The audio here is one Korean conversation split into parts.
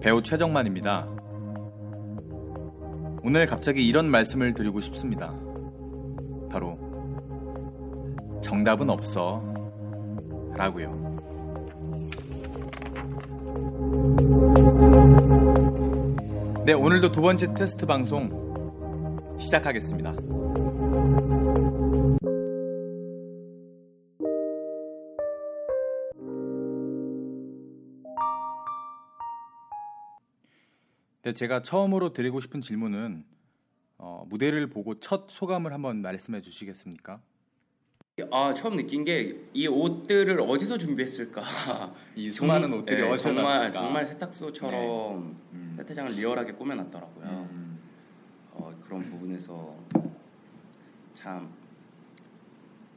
배우 최정만입니다. 오늘 갑자기 이런 말씀을 드리고 싶습니다. 바로 정답은 없어. 라고요. 네, 오늘도 두 번째 테스트 방송 시작하겠습니다. 네, 제가 처음으로 드리고 싶은 질문은 어, 무대를 보고 첫 소감을 한번 말씀해 주시겠습니까? 아 처음 느낀 게 이 옷들을 어디서 준비했을까? 이 수많은 정- 옷들이 네, 어디서 정말 났을까? 정말 세탁소처럼 음. 세탁장을 리얼하게 꾸며놨더라고요. 음. 어, 그런 부분에서 참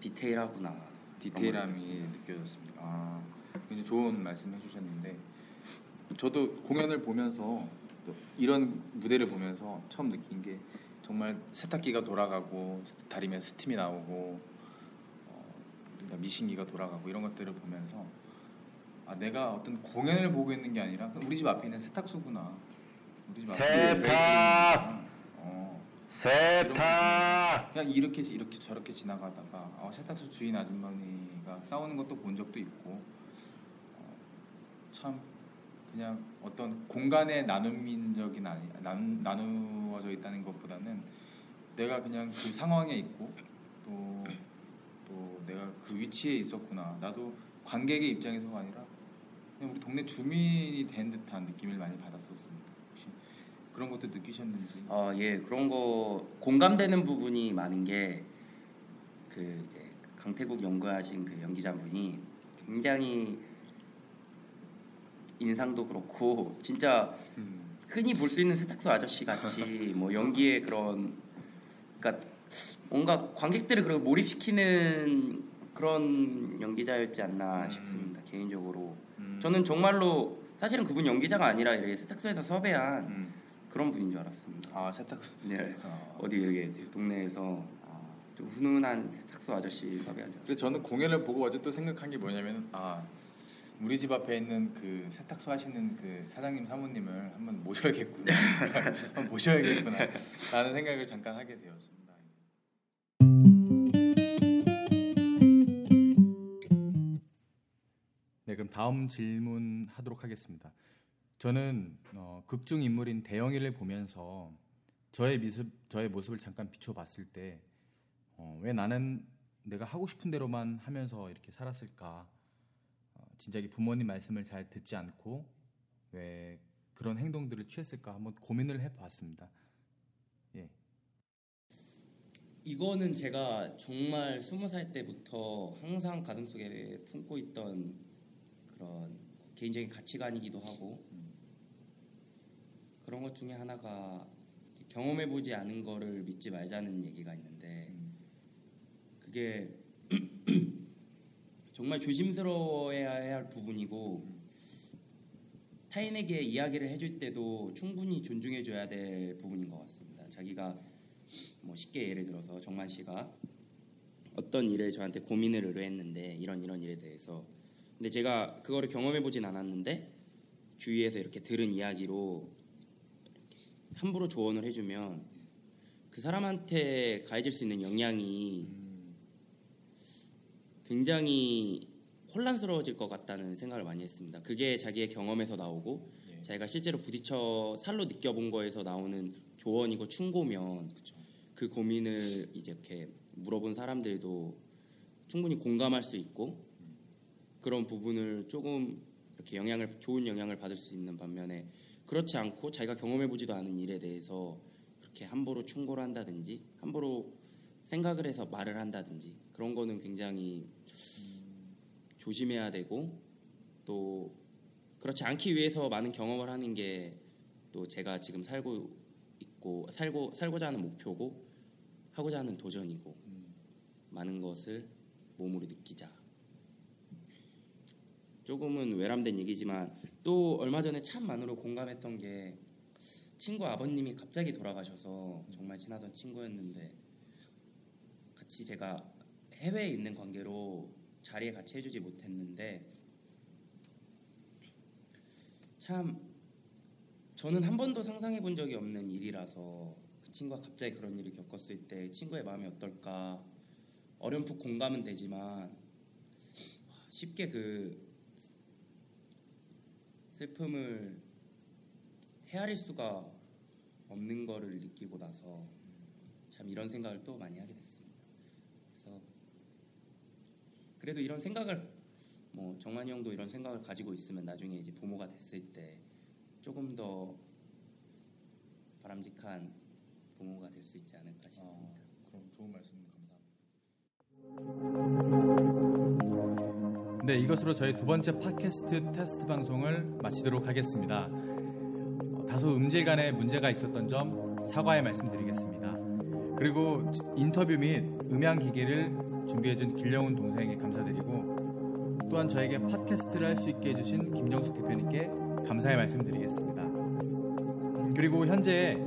디테일하구나. 디테일함이 느껴졌습니다. 아, 굉장히 좋은 말씀 해주셨는데 저도 공연을 보면서 또 이런 무대를 보면서 처음 느낀 게 정말 세탁기가 돌아가고 다리면 스팀이 나오고 어, 그러니까 미신기가 돌아가고 이런 것들을 보면서 아 내가 어떤 공연을 보고 있는 게 아니라 우리 집 앞에 있는 세탁소구나. 우리 집 앞에 세탁! 어. 세탁 그냥 이렇게 이렇게 저렇게 지나가다가 어, 세탁소 주인 아주머니가 싸우는 것도 본 적도 있고 어, 참 그냥 어떤 공간의 나눔민적인 아니 난, 나누어져 있다는 것보다는 내가 그냥 그 상황에 있고 또, 또 내가 그 위치에 있었구나. 나도 관객의 입장에서가 아니라 그냥 우리 동네 주민이 된 듯한 느낌을 많이 받았었습니다. 혹시 그런 것도 느끼셨는지? 어, 예, 그런 거 공감되는 부분이 많은 게 그 이제 강태국 연구하신 그 연기자분이 굉장히 인상도 그렇고 진짜 음. 흔히 볼 수 있는 세탁소 아저씨 같이 뭐 연기의 그런 그러니까 뭔가 관객들을 그렇게 몰입시키는 그런 연기자였지 않나 음. 싶습니다 개인적으로 음. 저는 정말로 사실은 그분 연기자가 아니라 이렇게 세탁소에서 섭외한 음. 그런 분인 줄 알았습니다. 아 세탁소 네. 어. 어디 이렇게 동네에서 아, 좀 훈훈한 세탁소 아저씨 섭외한 줄 그래서 저는 공연을 보고 어제 또 생각한 게 뭐냐면 아 우리 집 앞에 있는 그 세탁소 하시는 그 사장님 사모님을 한번 모셔야겠구나 한번 모셔야겠구나 라는 생각을 잠깐 하게 되었습니다. 네 그럼 다음 질문 하도록 하겠습니다. 저는 어, 극중 인물인 대영이를 보면서 저의 모습 저의 모습을 잠깐 비춰봤을 때 어, 왜 나는 내가 하고 싶은 대로만 하면서 이렇게 살았을까? 어, 진작에 부모님 말씀을 잘 듣지 않고 왜 그런 행동들을 취했을까 한번 고민을 해봤습니다. 예, 이거는 제가 정말 스무 살 때부터 항상 가슴속에 품고 있던 그런 개인적인 가치관이기도 하고 그런 것 중에 하나가 경험해 보지 않은 거를 믿지 말자는 얘기가 있는데 그게 정말 조심스러워해야 할 부분이고 타인에게 이야기를 해줄 때도 충분히 존중해줘야 될 부분인 것 같습니다. 자기가 뭐 쉽게 예를 들어서 정만 씨가 어떤 일을 저한테 고민을 의뢰했는데 이런 이런 일에 대해서 근데 제가 그거를 경험해 보진 않았는데 주위에서 이렇게 들은 이야기로 함부로 조언을 해주면 그 사람한테 가해질 수 있는 영향이 굉장히 혼란스러워질 것 같다는 생각을 많이 했습니다. 그게 자기의 경험에서 나오고 예. 자기가 실제로 부딪혀 살로 느껴본 거에서 나오는 조언이고 충고면 그 고민을 이제 이렇게 물어본 사람들도 충분히 공감할 수 있고 그런 부분을 조금 이렇게 영향을 좋은 영향을 받을 수 있는 반면에 그렇지 않고 자기가 경험해 보지도 않은 일에 대해서 그렇게 함부로 충고를 한다든지 함부로 생각을 해서 말을 한다든지 그런 거는 굉장히 조심해야 되고 또 그렇지 않기 위해서 많은 경험을 하는 게 또 제가 지금 살고 있고 살고 살고자 하는 목표고 하고자 하는 도전이고 많은 것을 몸으로 느끼자. 조금은 외람된 얘기지만 또 얼마 전에 참 많으로 공감했던 게 친구 아버님이 갑자기 돌아가셔서 정말 친하던 친구였는데 같이 제가 해외에 있는 관계로 자리에 같이 해주지 못했는데 참 저는 한 번도 상상해 본 적이 없는 일이라서 그 친구가 갑자기 그런 일을 겪었을 때 친구의 마음이 어떨까 어렴풋 공감은 되지만 쉽게 그 슬픔을 헤아릴 수가 없는 거를 느끼고 나서 참 이런 생각을 또 많이 하게 됐습니다. 그래서 그래도 이런 생각을 뭐 정만이 형도 이런 생각을 가지고 있으면 나중에 이제 부모가 됐을 때 조금 더 바람직한 부모가 될 수 있지 않을까 싶습니다. 아, 그럼 좋은 말씀 감사합니다. 네, 이것으로 저희 두 번째 팟캐스트 테스트 방송을 마치도록 하겠습니다. 어, 다소 음질 간에 문제가 있었던 점 사과의 말씀드리겠습니다. 그리고 인터뷰 및 음향 기기를 준비해준 길영훈 동생에게 감사드리고 또한 저에게 팟캐스트를 할 수 있게 해주신 김정숙 대표님께 감사의 말씀드리겠습니다. 음, 그리고 현재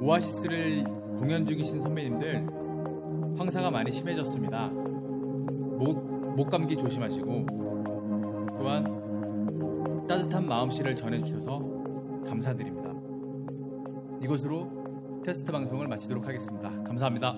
오아시스를 공연 중이신 선배님들 황사가 많이 심해졌습니다. 목, 목 감기 조심하시고 또한 따뜻한 마음씨를 전해주셔서 감사드립니다. 이것으로 테스트 방송을 마치도록 하겠습니다. 감사합니다.